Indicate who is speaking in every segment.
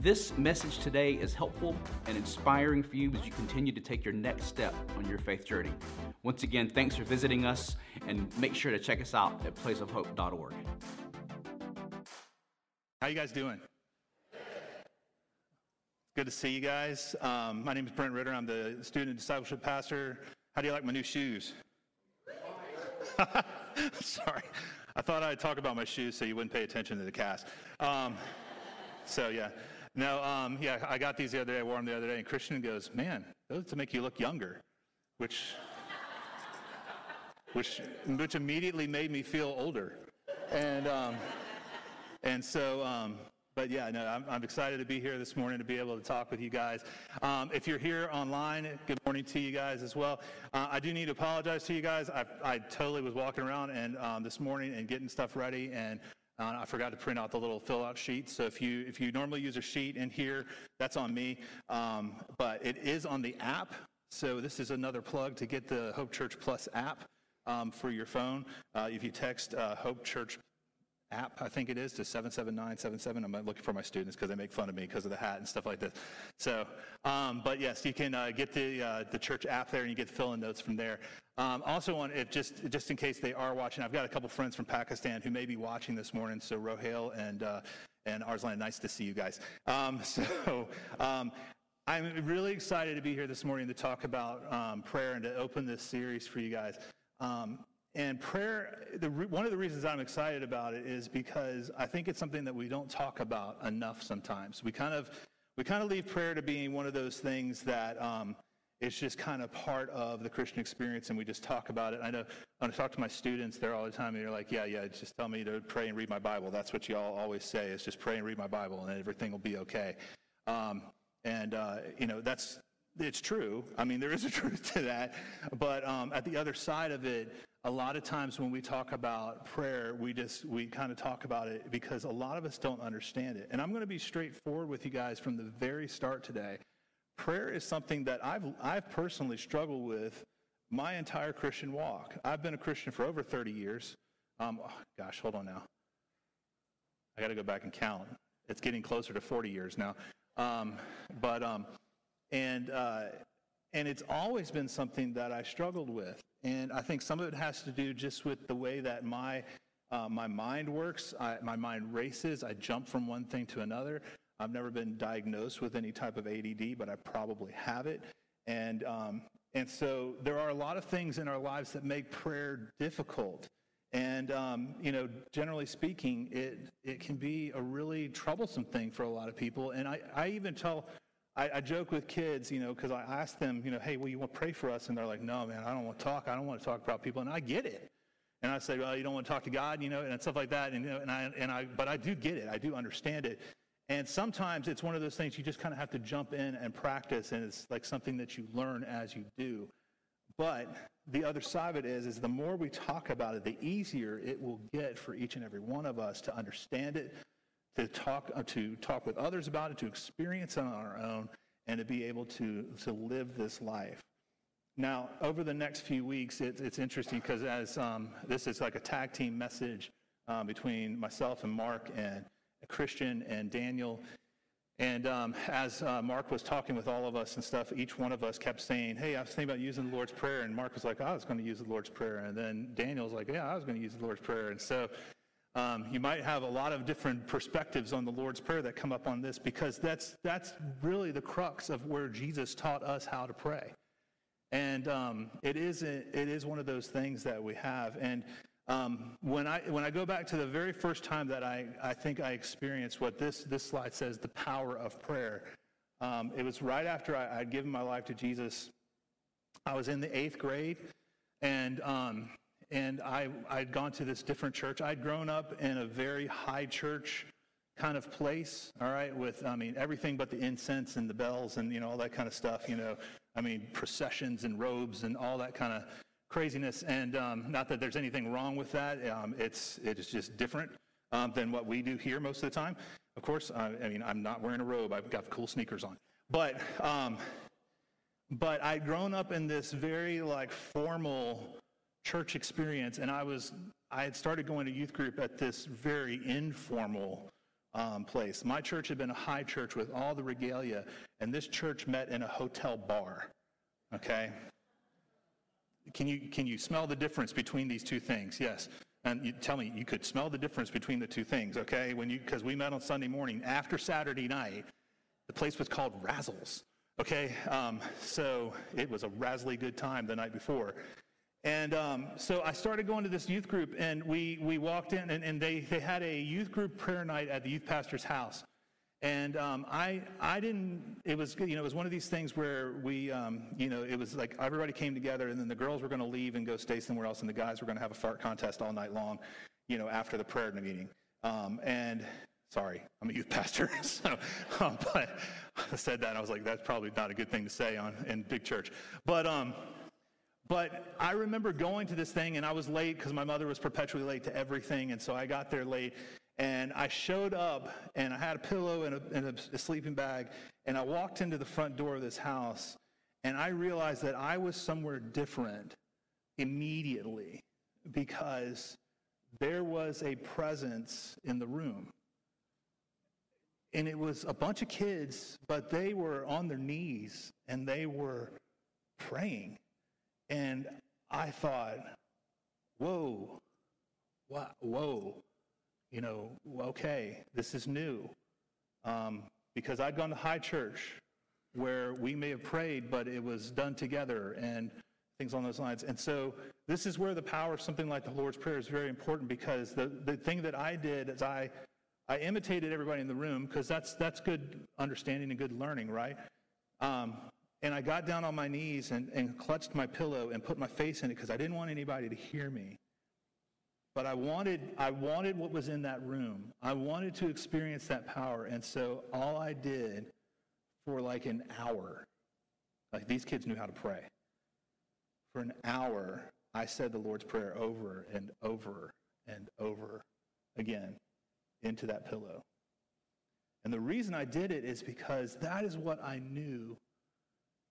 Speaker 1: this message today is helpful and inspiring for you as you continue to take your next step on your faith journey. Once again, thanks for visiting us, and make sure to check us out at placeofhope.org.
Speaker 2: How you guys doing? Good to see you guys. Um, my name is Brent Ritter. I'm the student and discipleship pastor. How do you like my new shoes? Sorry. I thought I'd talk about my shoes so you wouldn't pay attention to the cast. Um, so, yeah. No, um, yeah, I got these the other day. I wore them the other day, and Christian goes, "Man, those to make you look younger," which, which, which immediately made me feel older, and um, and so. Um, but yeah, no, I'm, I'm, excited to be here this morning to be able to talk with you guys. Um, if you're here online, good morning to you guys as well. Uh, I do need to apologize to you guys. I, I totally was walking around and um, this morning and getting stuff ready, and uh, I forgot to print out the little fill out sheet. So if you, if you normally use a sheet in here, that's on me. Um, but it is on the app. So this is another plug to get the Hope Church Plus app um, for your phone. Uh, if you text uh, Hope Church app, I think it is, to 77977. I'm looking for my students because they make fun of me because of the hat and stuff like this. So, um, but yes, you can uh, get the, uh, the church app there and you get the fill-in notes from there. Um, also, want if just just in case they are watching, I've got a couple friends from Pakistan who may be watching this morning. So Rohail and uh, and Arslan, nice to see you guys. Um, so. Um, I'm really excited to be here this morning to talk about um, prayer and to open this series for you guys. Um, and prayer, the, one of the reasons I'm excited about it is because I think it's something that we don't talk about enough sometimes. We kind of, we kind of leave prayer to being one of those things that um, it's just kind of part of the Christian experience and we just talk about it. I know when I talk to my students there all the time and they're like, yeah, yeah, just tell me to pray and read my Bible. That's what y'all always say is just pray and read my Bible and everything will be okay. Um, and, uh, you know, that's, it's true. I mean, there is a truth to that. But um, at the other side of it, a lot of times when we talk about prayer, we just, we kind of talk about it because a lot of us don't understand it. And I'm going to be straightforward with you guys from the very start today. Prayer is something that I've, I've personally struggled with my entire Christian walk. I've been a Christian for over 30 years. Um, oh, gosh, hold on now. I got to go back and count. It's getting closer to 40 years now. Um, but, um, and, uh, and it's always been something that I struggled with. And I think some of it has to do just with the way that my, uh, my mind works. I, my mind races. I jump from one thing to another. I've never been diagnosed with any type of ADD, but I probably have it. And, um, and so there are a lot of things in our lives that make prayer difficult. And, um, you know, generally speaking, it, it can be a really troublesome thing for a lot of people. And I, I even tell I, I joke with kids, you know, because I ask them, you know, hey, will you want to pray for us? And they're like, no, man, I don't want to talk. I don't want to talk about people. And I get it. And I say, well, you don't want to talk to God, you know, and stuff like that. And, you know, and I, and I, but I do get it. I do understand it. And sometimes it's one of those things you just kind of have to jump in and practice, and it's like something that you learn as you do. But the other side of it is, is the more we talk about it, the easier it will get for each and every one of us to understand it, to talk, uh, to talk with others about it, to experience it on our own, and to be able to, to live this life. Now, over the next few weeks, it, it's interesting because as um, this is like a tag team message um, between myself and Mark and Christian and Daniel. And um, as uh, Mark was talking with all of us and stuff, each one of us kept saying, Hey, I was thinking about using the Lord's Prayer. And Mark was like, I was going to use the Lord's Prayer. And then Daniel was like, Yeah, I was going to use the Lord's Prayer. And so um, you might have a lot of different perspectives on the Lord's Prayer that come up on this because that's, that's really the crux of where Jesus taught us how to pray. And um, it, is it is one of those things that we have. And um, when, I, when I go back to the very first time that I, I think I experienced what this, this slide says, the power of prayer, um, it was right after I, would given my life to Jesus. I was in the eighth grade, and um, and I, I'd gone to this different church. I'd grown up in a very high church kind of place, all right, with, I mean, everything but the incense and the bells and, you know, all that kind of stuff, you know, I mean, processions and robes and all that kind of craziness. And um, not that there's anything wrong with that. Um, it's it is just different um, than what we do here most of the time. Of course, I mean I'm not wearing a robe. I've got cool sneakers on. But um, but I'd grown up in this very like formal church experience, and I was I had started going to youth group at this very informal um, place. My church had been a high church with all the regalia, and this church met in a hotel bar. Okay? Can you, can you smell the difference between these two things? Yes. And you tell me, you could smell the difference between the two things, okay? When you, because we met on Sunday morning after Saturday night. The place was called Razzles, okay? Um, so it was a razzly good time the night before. And um, so I started going to this youth group, and we, we walked in, and, and they, they had a youth group prayer night at the youth pastor's house. And um, I, I didn't, it was, you know, it was one of these things where we, um, you know, it was like everybody came together, and then the girls were going to leave and go stay somewhere else, and the guys were going to have a fart contest all night long, you know, after the prayer meeting. Um, and sorry, I'm a youth pastor, so, um, but I said that, and I was like, that's probably not a good thing to say on in big church. But, um, but I remember going to this thing and I was late because my mother was perpetually late to everything. And so I got there late and I showed up and I had a pillow and a, and a, sleeping bag. And I walked into the front door of this house and I realized that I was somewhere different immediately because there was a presence in the room. And it was a bunch of kids, but they were on their knees and they were praying. And I thought, whoa, what, whoa, you know, okay, this is new. Um, because I'd gone to high church where we may have prayed, but it was done together and things on those lines. And so this is where the power of something like the Lord's Prayer is very important because the, the thing that I did is I, I imitated everybody in the room because that's, that's good understanding and good learning, right? Um, and I got down on my knees and, and clutched my pillow and put my face in it because I didn't want anybody to hear me. But I wanted, I wanted what was in that room. I wanted to experience that power. And so all I did for like an hour, like these kids knew how to pray. For an hour, I said the Lord's Prayer over and over and over again into that pillow. And the reason I did it is because that is what I knew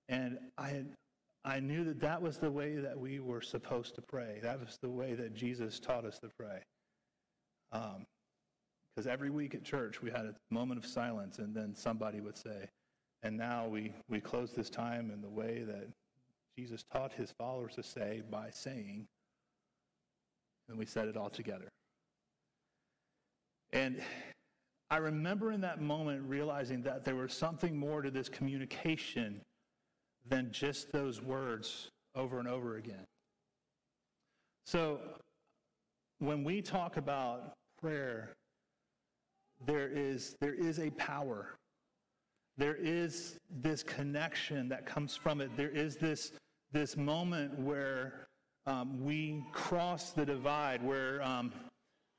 Speaker 2: and I, I knew that that was the way that we were supposed to pray. That was the way that Jesus taught us to pray. Because um, every week at church, we had a moment of silence, and then somebody would say, and now we, we close this time in the way that Jesus taught his followers to say by saying, and we said it all together. And I remember in that moment realizing that there was something more to this communication than just those words over and over again. So, when we talk about prayer, there is, there is a power. There is this connection that comes from it. There is this, this moment where um, we cross the divide, where um,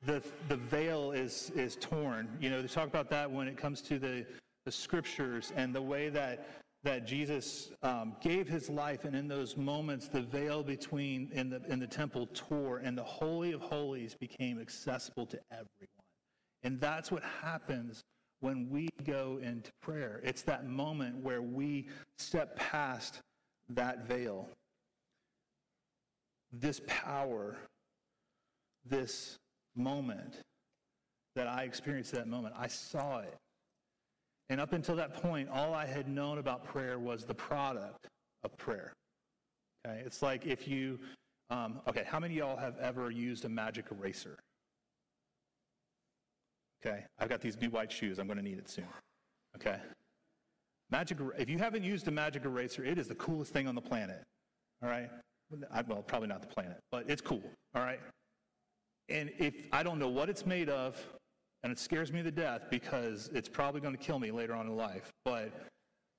Speaker 2: the, the veil is, is torn. You know, they talk about that when it comes to the, the scriptures and the way that that Jesus um, gave his life, and in those moments, the veil between in the in the temple tore, and the holy of holies became accessible to everyone. And that's what happens when we go into prayer. It's that moment where we step past that veil. This power, this moment that I experienced that moment, I saw it. And up until that point, all I had known about prayer was the product of prayer. Okay, it's like if you, um, okay, how many y'all have ever used a magic eraser? Okay, I've got these new white shoes. I'm going to need it soon. Okay, magic. If you haven't used a magic eraser, it is the coolest thing on the planet. All right, well, probably not the planet, but it's cool. All right, and if I don't know what it's made of, and it scares me to death because it's probably going to kill me later on in life. But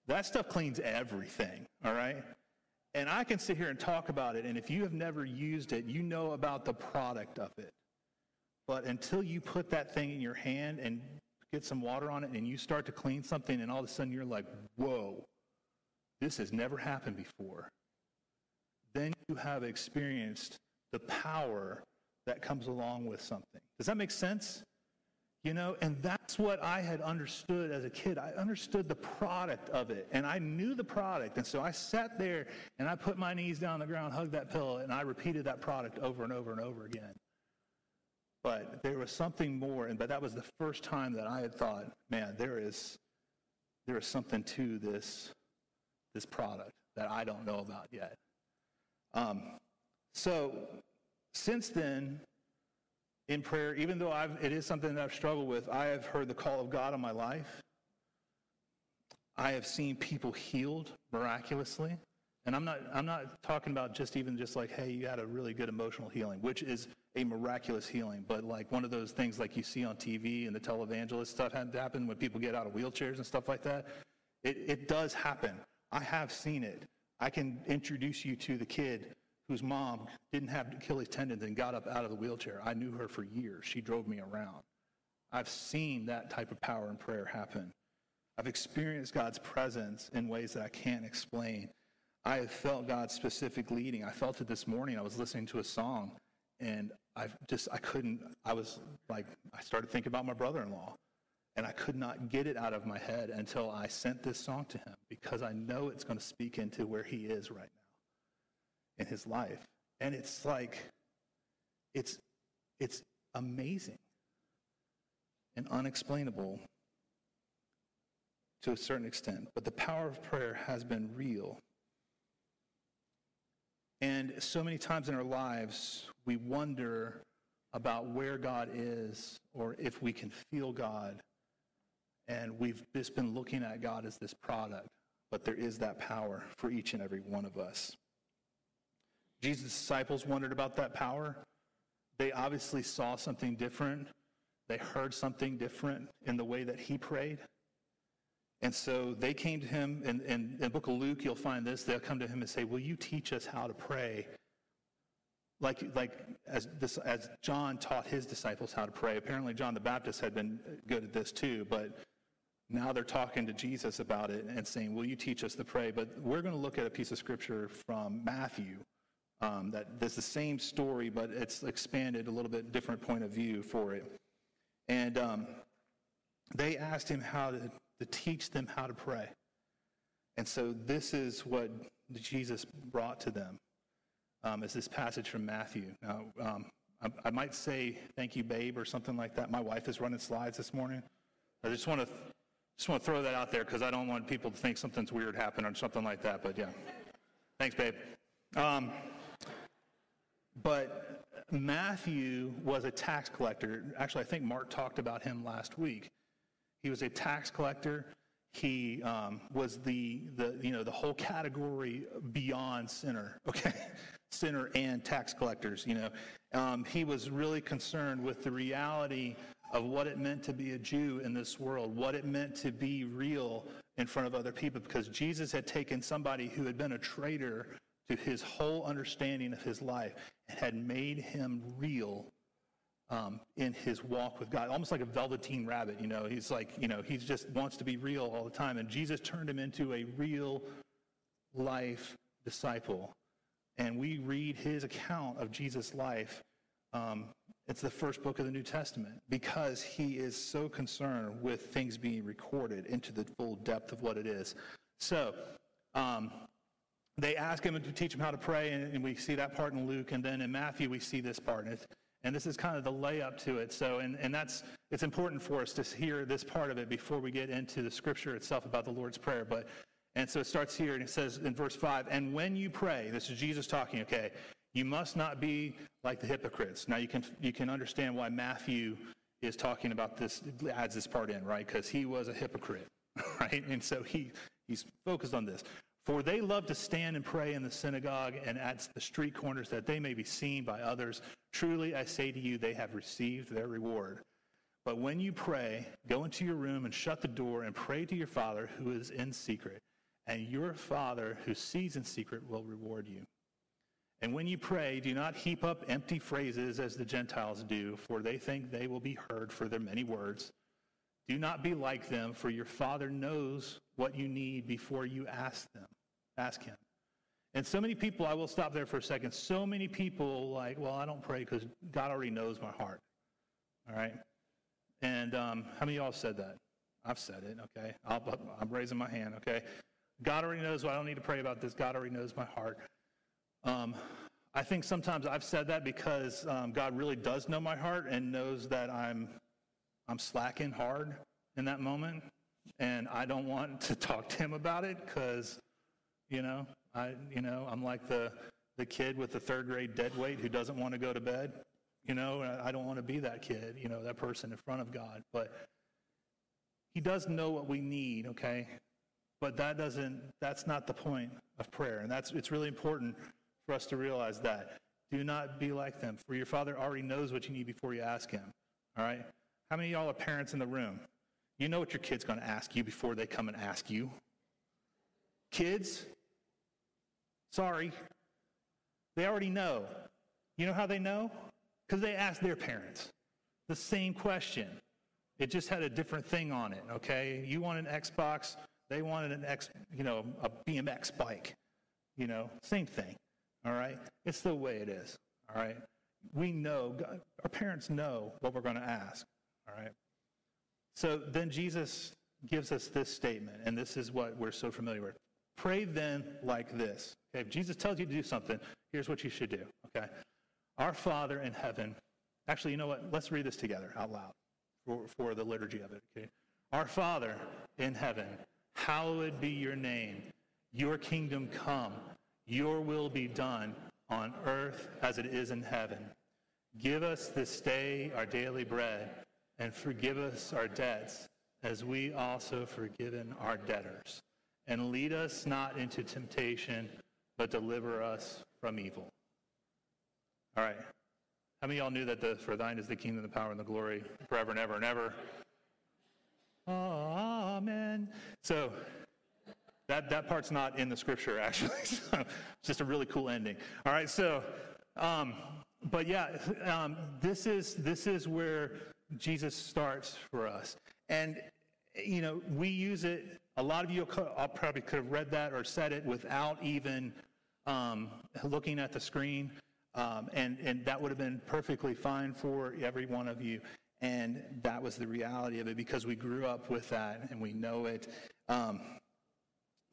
Speaker 2: that stuff cleans everything, all right? And I can sit here and talk about it, and if you have never used it, you know about the product of it. But until you put that thing in your hand and get some water on it and you start to clean something, and all of a sudden you're like, whoa, this has never happened before. then you have experienced the power that comes along with something. Does that make sense? You know, and that's what I had understood as a kid. I understood the product of it, and I knew the product. And so I sat there and I put my knees down on the ground, hugged that pillow, and I repeated that product over and over and over again. But there was something more, and but that was the first time that I had thought, man, there is there is something to this this product that I don't know about yet. Um, so since then, in prayer, even though I've, it is something that I've struggled with, I have heard the call of God on my life. I have seen people healed miraculously. And I'm not, I'm not talking about just even just like, hey, you had a really good emotional healing, which is a miraculous healing, but like one of those things like you see on TV and the televangelist stuff happen when people get out of wheelchairs and stuff like that. It, it does happen. I have seen it. I can introduce you to the kid whose mom didn't have Achilles tendons and got up out of the wheelchair. I knew her for years. She drove me around. I've seen that type of power in prayer happen. I've experienced God's presence in ways that I can't explain. I have felt God's specific leading. I felt it this morning. I was listening to a song and I just, I couldn't, I was like, I started thinking about my brother in law and I could not get it out of my head until I sent this song to him because I know it's going to speak into where he is right now in his life. And it's like, it's, it's amazing and unexplainable to a certain extent. But the power of prayer has been real. And so many times in our lives, we wonder about where God is or if we can feel God. And we've just been looking at God as this product, but there is that power for each and every one of us. Jesus' disciples wondered about that power. They obviously saw something different. They heard something different in the way that he prayed. And so they came to him, and in the book of Luke, you'll find this. They'll come to him and say, Will you teach us how to pray? Like, like as, this, as John taught his disciples how to pray. Apparently, John the Baptist had been good at this too, but now they're talking to Jesus about it and saying, Will you teach us to pray? But we're going to look at a piece of scripture from Matthew um, that there's the same story, but it's expanded a little bit different point of view for it. And um, they asked him how to, to teach them how to pray. And so this is what Jesus brought to them. Um, is this passage from Matthew. Now, um, I, I, might say thank you, babe, or something like that. My wife is running slides this morning. I just want to just want to throw that out there because I don't want people to think something's weird happened or something like that. But yeah, thanks, babe. Um, but Matthew was a tax collector. Actually, I think Mark talked about him last week. He was a tax collector. He um, was the, the, you know, the whole category beyond sinner, okay? sinner and tax collectors, you know. Um, he was really concerned with the reality of what it meant to be a Jew in this world, what it meant to be real in front of other people, because Jesus had taken somebody who had been a traitor to his whole understanding of his life and had made him real um, in his walk with God, almost like a velveteen rabbit. You know, he's like, you know, he just wants to be real all the time. And Jesus turned him into a real life disciple. And we read his account of Jesus' life. Um, it's the first book of the New Testament because he is so concerned with things being recorded into the full depth of what it is. So, um, they ask him to teach him how to pray, and, we see that part in Luke, and then in Matthew we see this part, and, and this is kind of the layup to it. So, and, and that's it's important for us to hear this part of it before we get into the scripture itself about the Lord's prayer. But and so it starts here, and it says in verse five, and when you pray, this is Jesus talking. Okay, you must not be like the hypocrites. Now you can you can understand why Matthew is talking about this, adds this part in, right? Because he was a hypocrite, right? And so he he's focused on this. For they love to stand and pray in the synagogue and at the street corners that they may be seen by others. Truly, I say to you, they have received their reward. But when you pray, go into your room and shut the door and pray to your Father who is in secret. And your Father who sees in secret will reward you. And when you pray, do not heap up empty phrases as the Gentiles do, for they think they will be heard for their many words. Do not be like them, for your Father knows what you need before you ask them. Ask him. And so many people, I will stop there for a second. So many people, like, well, I don't pray because God already knows my heart. All right? And um, how many of y'all said that? I've said it, okay? i am raising my hand, okay? God already knows what I don't need to pray about this. God already knows my heart. Um, I think sometimes I've said that because um, God really does know my heart and knows that I'm, I'm slacking hard in that moment. And I don't want to talk to him about it because, you know, I, you know, I'm like the, the kid with the third grade dead weight who doesn't want to go to bed. You know, I don't want to be that kid, you know, that person in front of God. But he does know what we need, okay? But that doesn't, that's not the point of prayer. And that's, it's really important for us to realize that. Do not be like them, for your Father already knows what you need before you ask Him. All right? How many of y'all are parents in the room? You know what your kid's going to ask you before they come and ask you. Kids, sorry, they already know. You know how they know? Because they asked their parents the same question. It just had a different thing on it, okay? You want an Xbox, they wanted an X, you know, a BMX bike. You know, same thing. All right? It's the way it is. All right? We know, our parents know what we're going to ask. All right? So then Jesus gives us this statement, and this is what we're so familiar with. Pray then like this. Okay, if Jesus tells you to do something, here's what you should do. Okay? Our Father in heaven. Actually, you know what? Let's read this together out loud for, for the liturgy of it. Okay? Our Father in heaven, hallowed be your name. Your kingdom come. Your will be done on earth as it is in heaven. Give us this day our daily bread, and forgive us our debts, as we also forgiven our debtors. And lead us not into temptation, but deliver us from evil. All right. How many of y'all knew that the, for thine is the kingdom, the power, and the glory forever and ever and ever? Amen. So that, that part's not in the scripture, actually. so it's just a really cool ending. All right, so, um, but yeah, um, this, is, this is where Jesus starts for us. And, you know, we use it, a lot of you probably could have read that or said it without even um, looking at the screen. Um, and, and that would have been perfectly fine for every one of you. And that was the reality of it because we grew up with that and we know it. Um,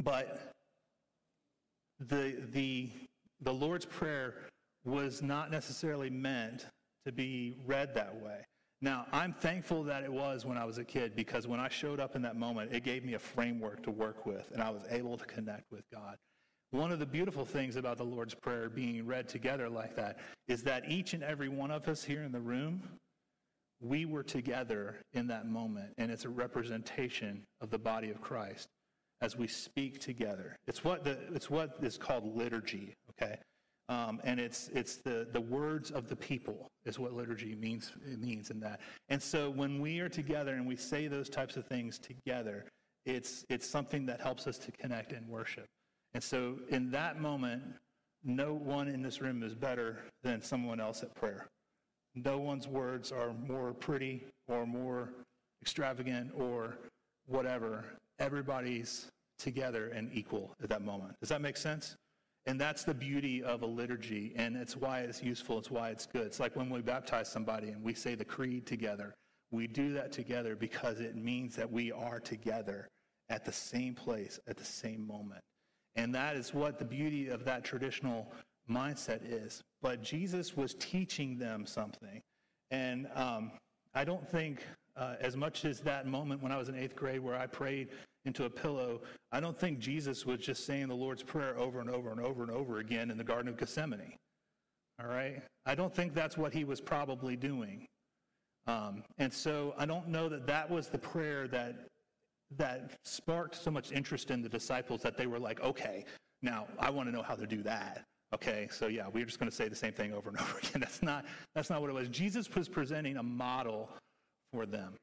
Speaker 2: but the, the, the Lord's Prayer was not necessarily meant to be read that way. Now, I'm thankful that it was when I was a kid because when I showed up in that moment, it gave me a framework to work with and I was able to connect with God. One of the beautiful things about the Lord's Prayer being read together like that is that each and every one of us here in the room, we were together in that moment, and it's a representation of the body of Christ as we speak together. It's what, the, it's what is called liturgy, okay? Um, and it's, it's the, the words of the people is what liturgy means, means in that. And so when we are together and we say those types of things together, it's, it's something that helps us to connect and worship. And so in that moment, no one in this room is better than someone else at prayer. No one's words are more pretty or more extravagant or whatever everybody's together and equal at that moment. Does that make sense? And that's the beauty of a liturgy, and it's why it's useful, it's why it's good. It's like when we baptize somebody and we say the creed together. We do that together because it means that we are together at the same place at the same moment. And that is what the beauty of that traditional mindset is. But Jesus was teaching them something. And um, I don't think uh, as much as that moment when I was in eighth grade where I prayed into a pillow, I don't think Jesus was just saying the Lord's Prayer over and over and over and over again in the Garden of Gethsemane. All right? I don't think that's what he was probably doing. Um, and so I don't know that that was the prayer that that sparked so much interest in the disciples that they were like, okay, now I want to know how to do that. Okay, so yeah, we're just going to say the same thing over and over again. That's not, that's not what it was. Jesus was presenting a model for them.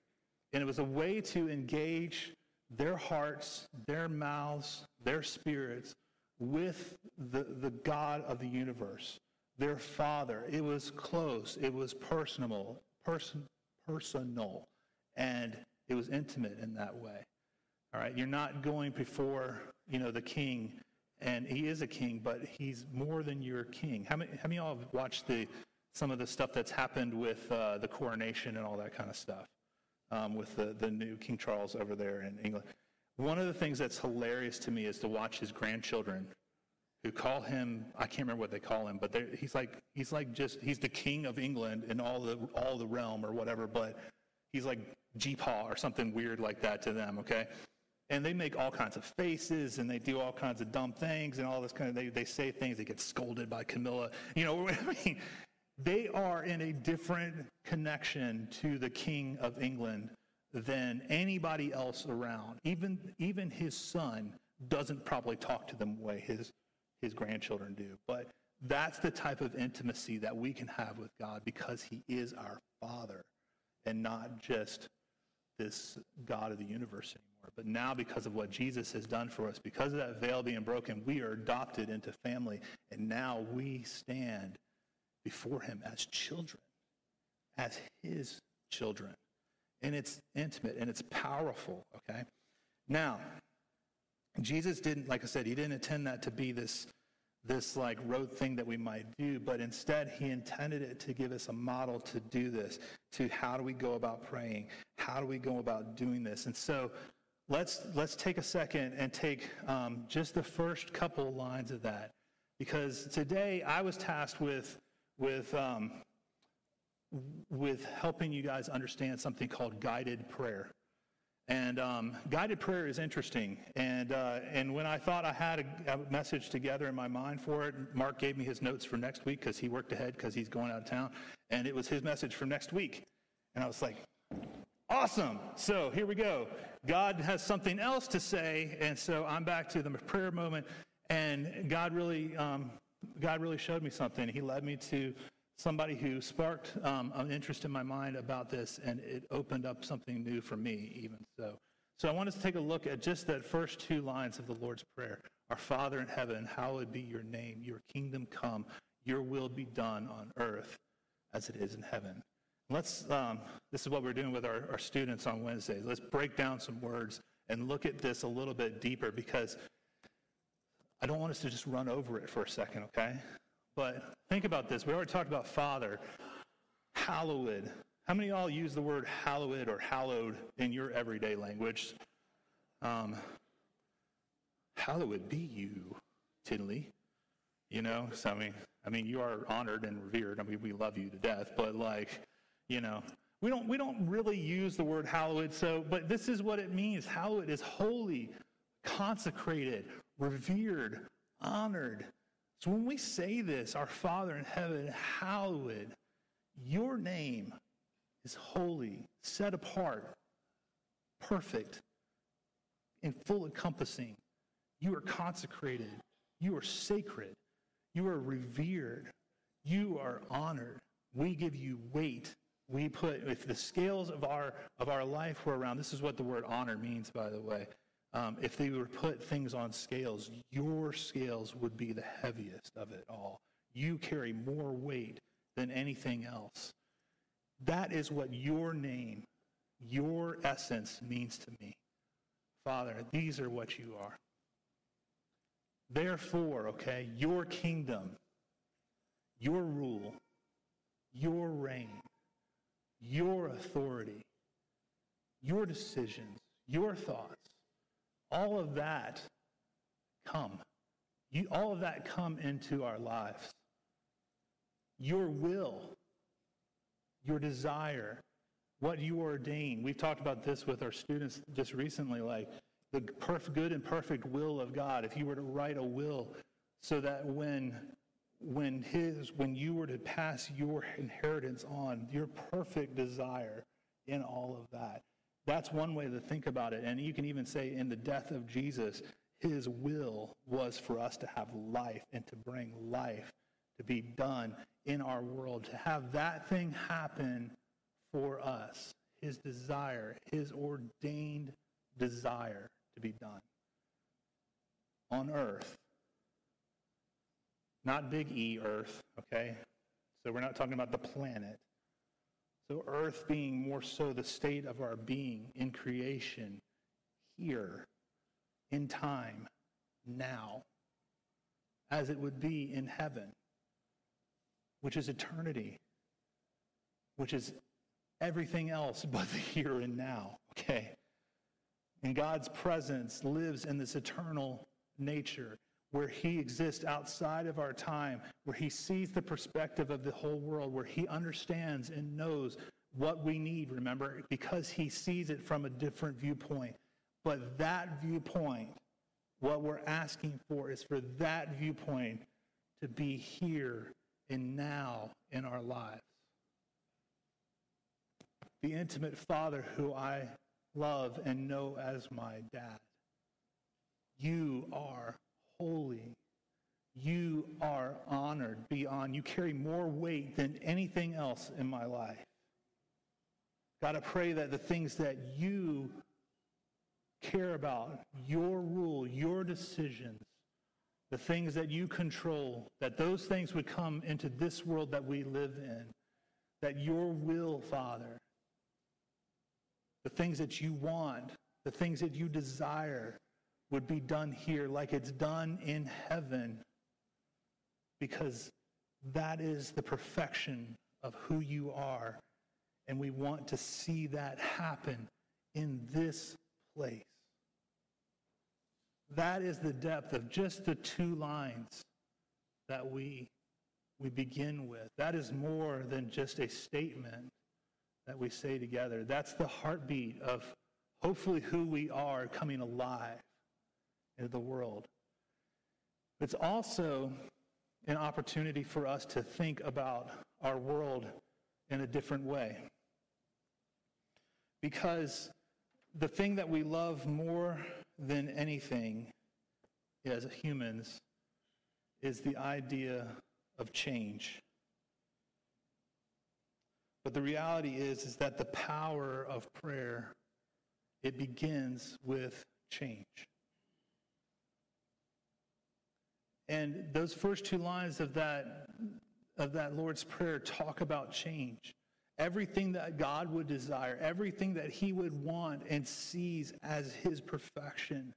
Speaker 2: And it was a way to engage their hearts, their mouths, their spirits with the, the God of the universe, their Father. It was close, it was personal, person, personal, and it was intimate in that way. All right, you're not going before, you know, the king and he is a king, but he's more than your king. How many, how many of y'all have watched the, some of the stuff that's happened with uh, the coronation and all that kind of stuff um, with the, the new King Charles over there in England? One of the things that's hilarious to me is to watch his grandchildren who call him I can't remember what they call him, but he's like he's like just he's the king of England in all the all the realm or whatever, but he's like Jeepaw or something weird like that to them, okay? And they make all kinds of faces and they do all kinds of dumb things and all this kind of they, they say things, they get scolded by Camilla. You know, I mean, they are in a different connection to the king of England than anybody else around. Even even his son doesn't probably talk to them the way his his grandchildren do. But that's the type of intimacy that we can have with God because he is our father and not just this God of the universe anymore. But now, because of what Jesus has done for us, because of that veil being broken, we are adopted into family. And now we stand before him as children, as his children. And it's intimate and it's powerful, okay? Now, Jesus didn't, like I said, he didn't intend that to be this, this like rote thing that we might do, but instead he intended it to give us a model to do this, to how do we go about praying? How do we go about doing this? And so let's, let's take a second and take um, just the first couple lines of that. Because today I was tasked with, with, um, with helping you guys understand something called guided prayer. And um, guided prayer is interesting. And, uh, and when I thought I had a, a, message together in my mind for it, Mark gave me his notes for next week because he worked ahead because he's going out of town. And it was his message for next week. And I was like, awesome. So here we go. God has something else to say. And so I'm back to the prayer moment. And God really, um, God really showed me something. He led me to somebody who sparked um, an interest in my mind about this, and it opened up something new for me, even so. So I want us to take a look at just that first two lines of the Lord's Prayer. Our Father in heaven, hallowed be your name. Your kingdom come. Your will be done on earth as it is in heaven. Let's, um, this is what we're doing with our, our students on Wednesdays. Let's break down some words and look at this a little bit deeper because I don't want us to just run over it for a second, okay? But think about this. We already talked about Father. Hallowed. How many of y'all use the word hallowed or hallowed in your everyday language? Um, hallowed be you, Tinley. You know, so I mean, I mean, you are honored and revered. I mean, we love you to death, but like, you know, we don't we don't really use the word hallowed. So, but this is what it means. Hallowed is holy, consecrated, revered, honored. So when we say this, our Father in heaven, hallowed, your name is holy, set apart, perfect, and full encompassing. You are consecrated. You are sacred. You are revered. You are honored. We give you weight. We put, if the scales of our, of our life were around, this is what the word honor means, by the way. Um, if they were put things on scales, your scales would be the heaviest of it all. You carry more weight than anything else. That is what your name, your essence means to me. Father, these are what you are. Therefore, okay, your kingdom, your rule, your reign, your authority, your decisions, your thoughts, all of that come. You, all of that come into our lives. Your will, your desire, what you ordain. We've talked about this with our students just recently, like the perfect, good and perfect will of God. If you were to write a will so that when when his when you were to pass your inheritance on, your perfect desire in all of that that's one way to think about it. And you can even say in the death of Jesus, his will was for us to have life and to bring life to be done in our world, to have that thing happen for us. His desire, his ordained desire to be done on earth. Not big E earth, okay? So we're not talking about the planet. So, earth being more so the state of our being in creation, here, in time, now. as it would be in heaven, which is eternity, which is everything else but the here and now, okay? And God's presence lives in this eternal nature where He exists outside of our time, where He sees the perspective of the whole world, where He understands and knows what we need, remember, because He sees it from a different viewpoint. But that viewpoint, what we're asking for is for that viewpoint to be here and now in our lives. The intimate Father who I love and know as my dad. You are holy. You are honored beyond. You carry more weight than anything else in my life. God, I pray that the things that you care about, your rule, your decisions, the things that you control, that those things would come into this world that we live in. That your will, Father, the things that you want, the things that you desire, would be done here like it's done in heaven. Because that is the perfection of who you are. And we want to see that happen in this place. That is the depth of just the two lines that we, we begin with. That is more than just a statement that we say together. That's the heartbeat of hopefully who we are coming alive in the world. It's also an opportunity for us to think about our world in a different way. Because the thing that we love more than anything as humans is the idea of change. But the reality is is that the power of prayer it begins with change. And those first two lines of that of that Lord's prayer talk about change. Everything that God would desire, everything that he would want and sees as his perfection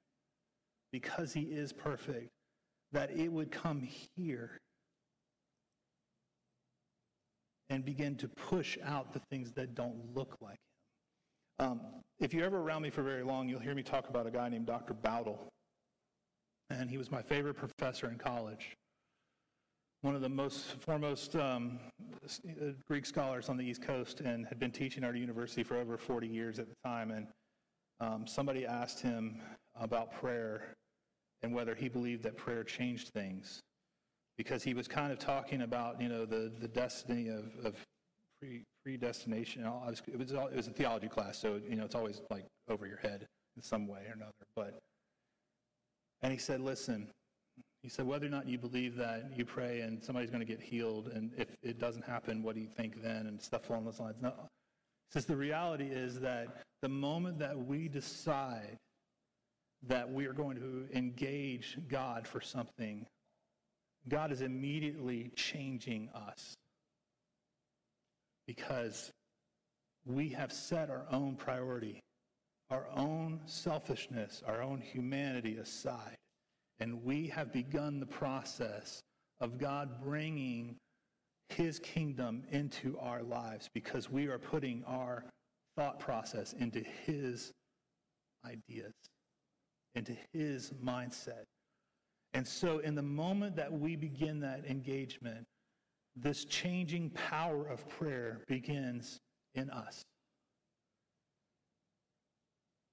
Speaker 2: because he is perfect, that it would come here and begin to push out the things that don't look like him. Um, if you're ever around me for very long, you'll hear me talk about a guy named Dr. Bautal. And he was my favorite professor in college. One of the most foremost um, Greek scholars on the East Coast and had been teaching at our university for over 40 years at the time. And um, somebody asked him about prayer and whether he believed that prayer changed things because he was kind of talking about, you know, the, the destiny of, of pre, predestination. It was, it was a theology class, so, you know, it's always like over your head in some way or another. But, and he said, listen, he said, whether or not you believe that you pray and somebody's going to get healed, and if it doesn't happen, what do you think then? And stuff along those lines. No. He says, the reality is that the moment that we decide that we are going to engage God for something, God is immediately changing us because we have set our own priority, our own selfishness, our own humanity aside. And we have begun the process of God bringing his kingdom into our lives because we are putting our thought process into his ideas, into his mindset. And so, in the moment that we begin that engagement, this changing power of prayer begins in us.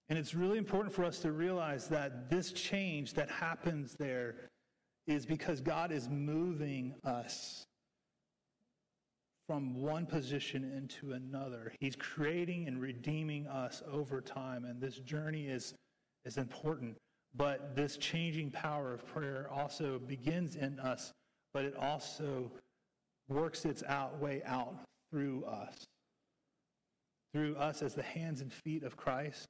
Speaker 2: And it's really important for us to realize that this change that happens there is because God is moving us from one position into another. He's creating and redeeming us over time, and this journey is, is important. But this changing power of prayer also begins in us, but it also works its out way out through us. Through us as the hands and feet of Christ.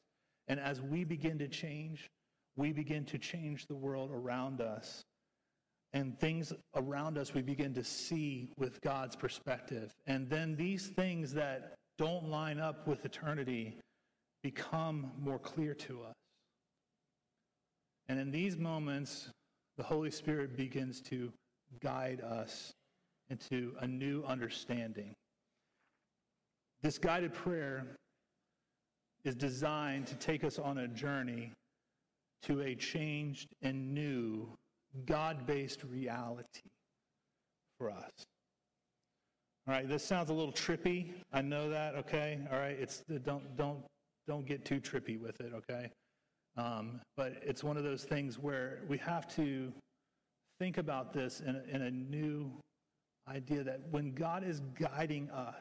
Speaker 2: And as we begin to change, we begin to change the world around us. And things around us we begin to see with God's perspective. And then these things that don't line up with eternity become more clear to us. And in these moments, the Holy Spirit begins to guide us into a new understanding. This guided prayer is designed to take us on a journey to a changed and new God based reality for us. All right, this sounds a little trippy. I know that, okay? All right, it's don't don't don't get too trippy with it, okay? Um, but it's one of those things where we have to think about this in in a new idea that when God is guiding us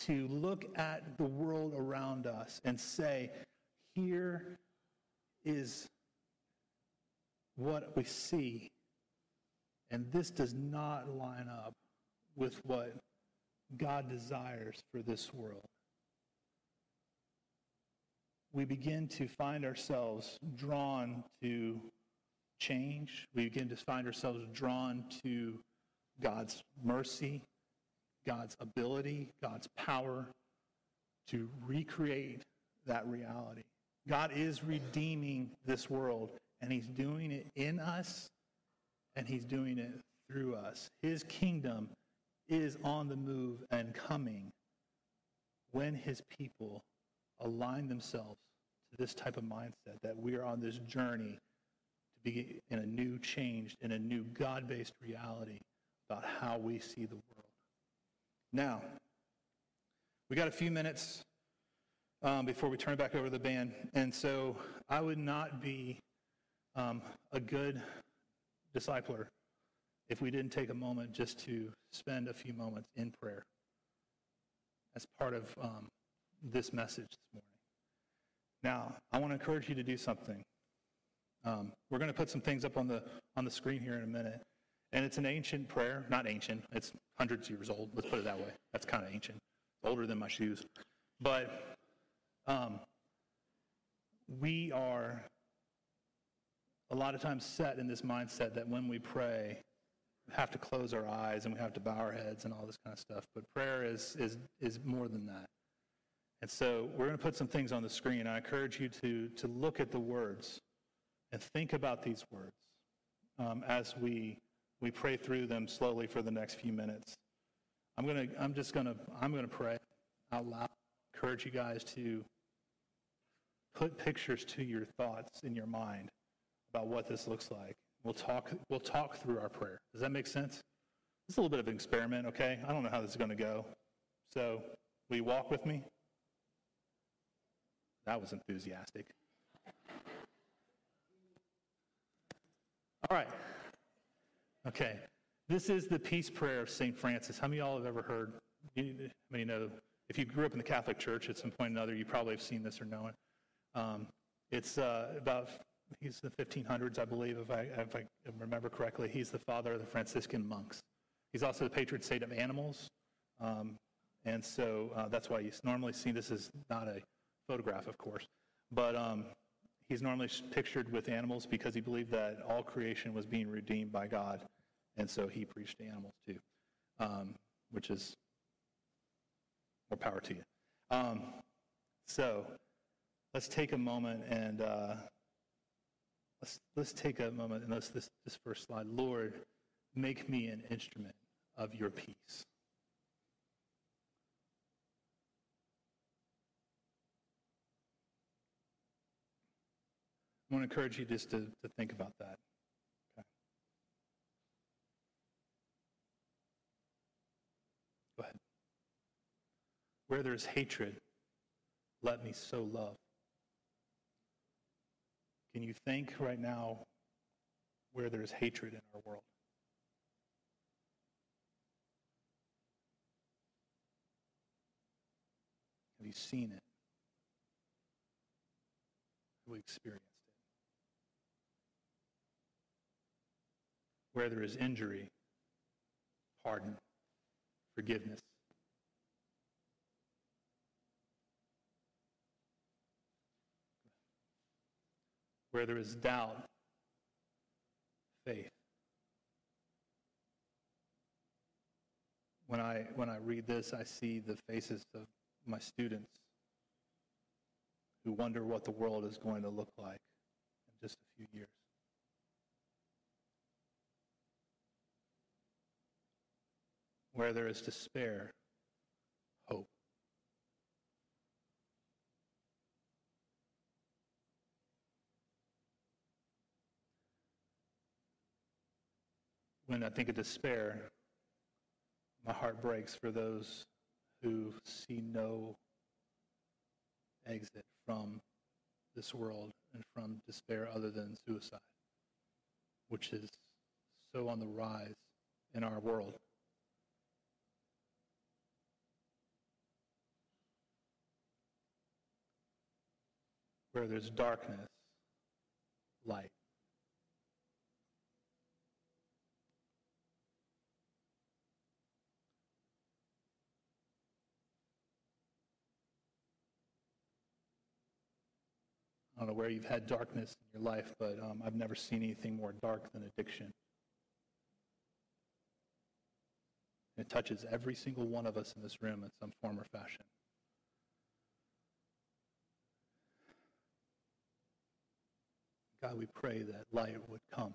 Speaker 2: to look at the world around us and say, here is what we see, and this does not line up with what God desires for this world we begin to find ourselves drawn to change. We begin to find ourselves drawn to God's mercy, God's ability, God's power to recreate that reality. God is redeeming this world, and He's doing it in us, and He's doing it through us. His kingdom is on the move and coming when His people align themselves to this type of mindset that we are on this journey to be in a new, changed, in a new God based reality about how we see the world. Now, we got a few minutes um, before we turn it back over to the band. And so I would not be um, a good discipler if we didn't take a moment just to spend a few moments in prayer as part of um, this message this morning. Now, I want to encourage you to do something. Um, we're going to put some things up on the on the screen here in a minute, and it's an ancient prayer. Not ancient; it's hundreds of years old. Let's put it that way. That's kind of ancient, older than my shoes. But um, we are a lot of times set in this mindset that when we pray, we have to close our eyes and we have to bow our heads and all this kind of stuff. But prayer is is is more than that. And so we're going to put some things on the screen. I encourage you to, to look at the words and think about these words um, as we, we pray through them slowly for the next few minutes. I'm, gonna, I'm just to I'm to pray out loud. encourage you guys to put pictures to your thoughts in your mind about what this looks like. We'll talk, we'll talk through our prayer. Does that make sense? It's a little bit of an experiment, okay? I don't know how this is to go. So, will you walk with me? That was enthusiastic. All right. Okay. This is the peace prayer of St. Francis. How many of y'all have ever heard? How many know? If you grew up in the Catholic Church at some point or another, you probably have seen this or know it. Um, it's uh, about, he's the 1500s, I believe, if I, if I remember correctly. He's the father of the Franciscan monks. He's also the patron saint of animals. Um, and so uh, that's why you normally see this as not a photograph, of course. But um, he's normally pictured with animals because he believed that all creation was being redeemed by God. And so he preached to animals too, um, which is more power to you. Um, so let's take a moment and uh, let's, let's take a moment and let's this, this first slide. Lord, make me an instrument of your peace. I want to encourage you just to, to think about that. Okay. Go ahead. Where there's hatred, let me sow love. Can you think right now where there's hatred in our world? Have you seen it? Have we experienced it? where there is injury, pardon, forgiveness. Where there is doubt, faith. When I, when I read this, I see the faces of my students who wonder what the world is going to look like in just a few years. Where there is despair, When I think of despair, my heart breaks for those who see no exit from this world and from despair other than suicide, which is so on the rise in our world. Where there's darkness, light. Don't know where you've had darkness in your life, but um, I've never seen anything more dark than addiction. It touches every single one of us in this room in some form or fashion. God, we pray that light would come.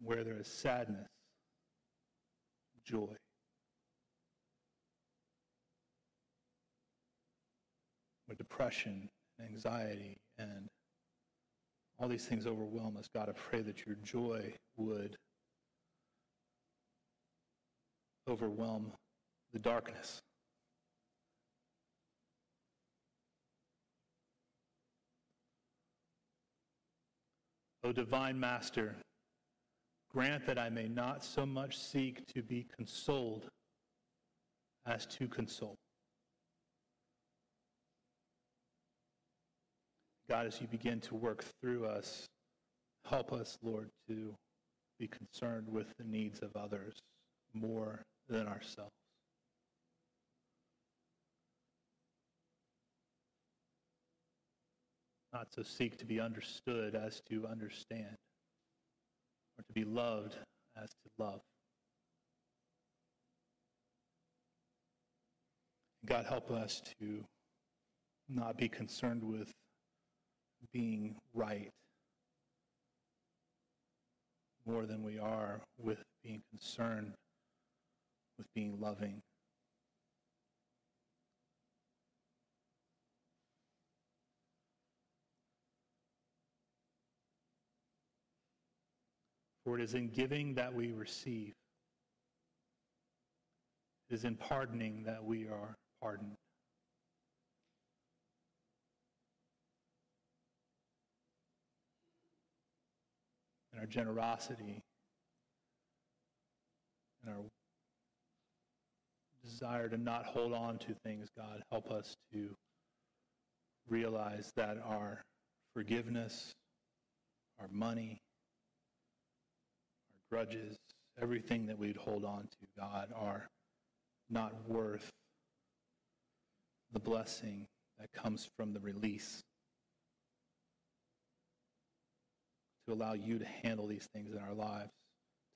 Speaker 2: Where there is sadness, joy. Where depression and anxiety and all these things overwhelm us, God, I pray that your joy would overwhelm the darkness. O divine Master, grant that I may not so much seek to be consoled as to console. God, as you begin to work through us, help us, Lord, to be concerned with the needs of others more than ourselves. Not so seek to be understood as to understand, or to be loved as to love. God, help us to not be concerned with being right more than we are with being concerned with being loving. For it is in giving that we receive. It is in pardoning that we are pardoned. And our generosity and our desire to not hold on to things, God, help us to realize that our forgiveness, our money, our grudges, everything that we'd hold on to, God, are not worth the blessing that comes from the release. To allow you to handle these things in our lives,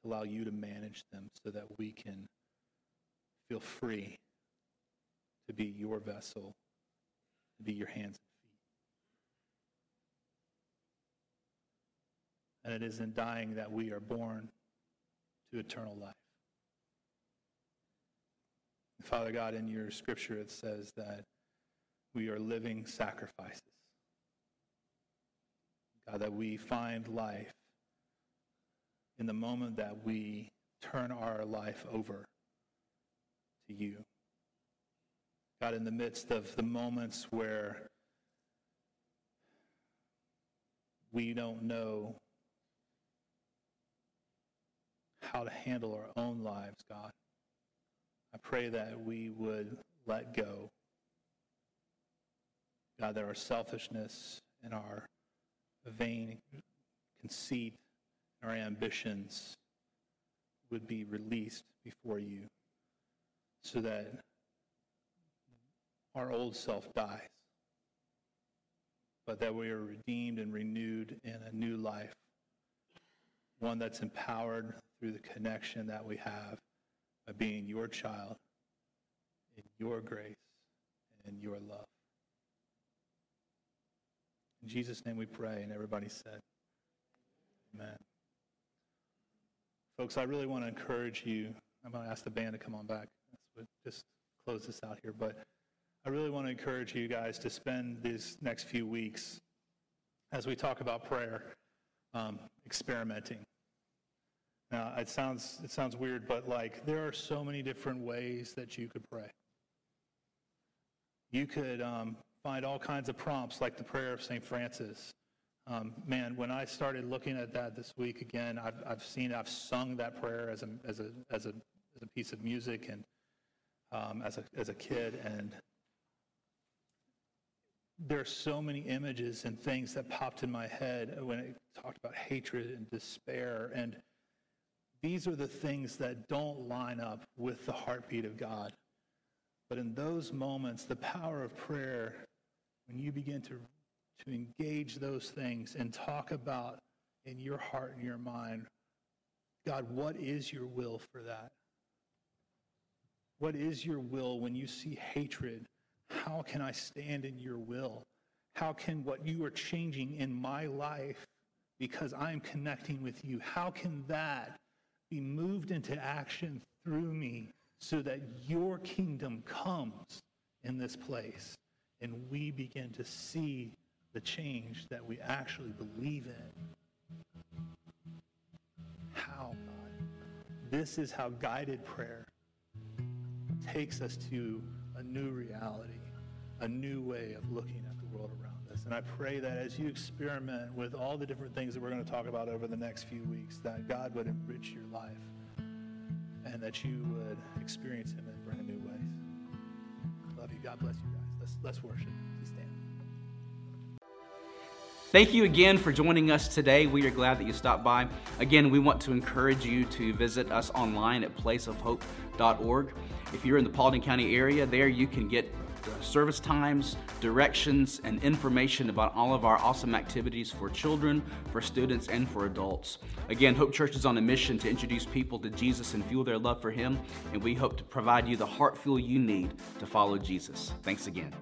Speaker 2: to allow you to manage them so that we can feel free to be your vessel, to be your hands and feet. And it is in dying that we are born to eternal life. Father God, in your scripture it says that we are living sacrifices. God, that we find life in the moment that we turn our life over to you. God, in the midst of the moments where we don't know how to handle our own lives, God, I pray that we would let go. God, that our selfishness and our vain conceit, our ambitions would be released before you so that our old self dies, but that we are redeemed and renewed in a new life, one that's empowered through the connection that we have by being your child in your grace and your love. In Jesus' name we pray, and everybody said, Amen. Folks, I really want to encourage you. I'm going to ask the band to come on back. Just close this out here. But I really want to encourage you guys to spend these next few weeks as we talk about prayer, um, experimenting. Now, it sounds, it sounds weird, but like there are so many different ways that you could pray. You could um, find all kinds of prompts like the prayer of St. Francis. Um, man, when I started looking at that this week again, I've, I've seen, I've sung that prayer as a, as a, as a, as a piece of music and um, as, a, as a kid. And there are so many images and things that popped in my head when it talked about hatred and despair. And these are the things that don't line up with the heartbeat of God. But in those moments, the power of prayer, when you begin to to engage those things and talk about in your heart and your mind, God, what is your will for that? What is your will when you see hatred? How can I stand in your will? How can what you are changing in my life because I'm connecting with you, how can that be moved into action through me so that your kingdom comes in this place and we begin to see the change that we actually believe in. How, God? This is how guided prayer takes us to a new reality, a new way of looking at the world around us. And I pray that as you experiment with all the different things that we're going to talk about over the next few weeks, that God would enrich your life and that you would experience Him in brand new ways. Love you. God bless you guys. Let's, let's worship.
Speaker 1: Thank you again for joining us today. We are glad that you stopped by. Again, we want to encourage you to visit us online at placeofhope.org. If you're in the Paulding County area, there you can get service times, directions, and information about all of our awesome activities for children, for students, and for adults. Again, Hope Church is on a mission to introduce people to Jesus and fuel their love for Him, and we hope to provide you the heart fuel you need to follow Jesus. Thanks again.